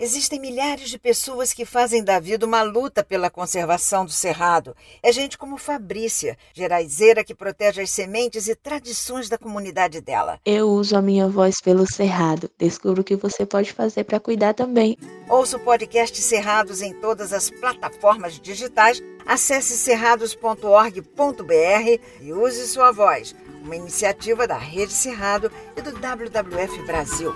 Existem milhares de pessoas que fazem da vida uma luta pela conservação do cerrado. É gente como Fabrícia, geraizeira que protege as sementes e tradições da comunidade dela. Eu uso a minha voz pelo cerrado. Descubro o que você pode fazer para cuidar também. Ouça o podcast Cerrados em todas as plataformas digitais. Acesse cerrados.org.br e use sua voz. Uma iniciativa da Rede Cerrado e do WWF Brasil.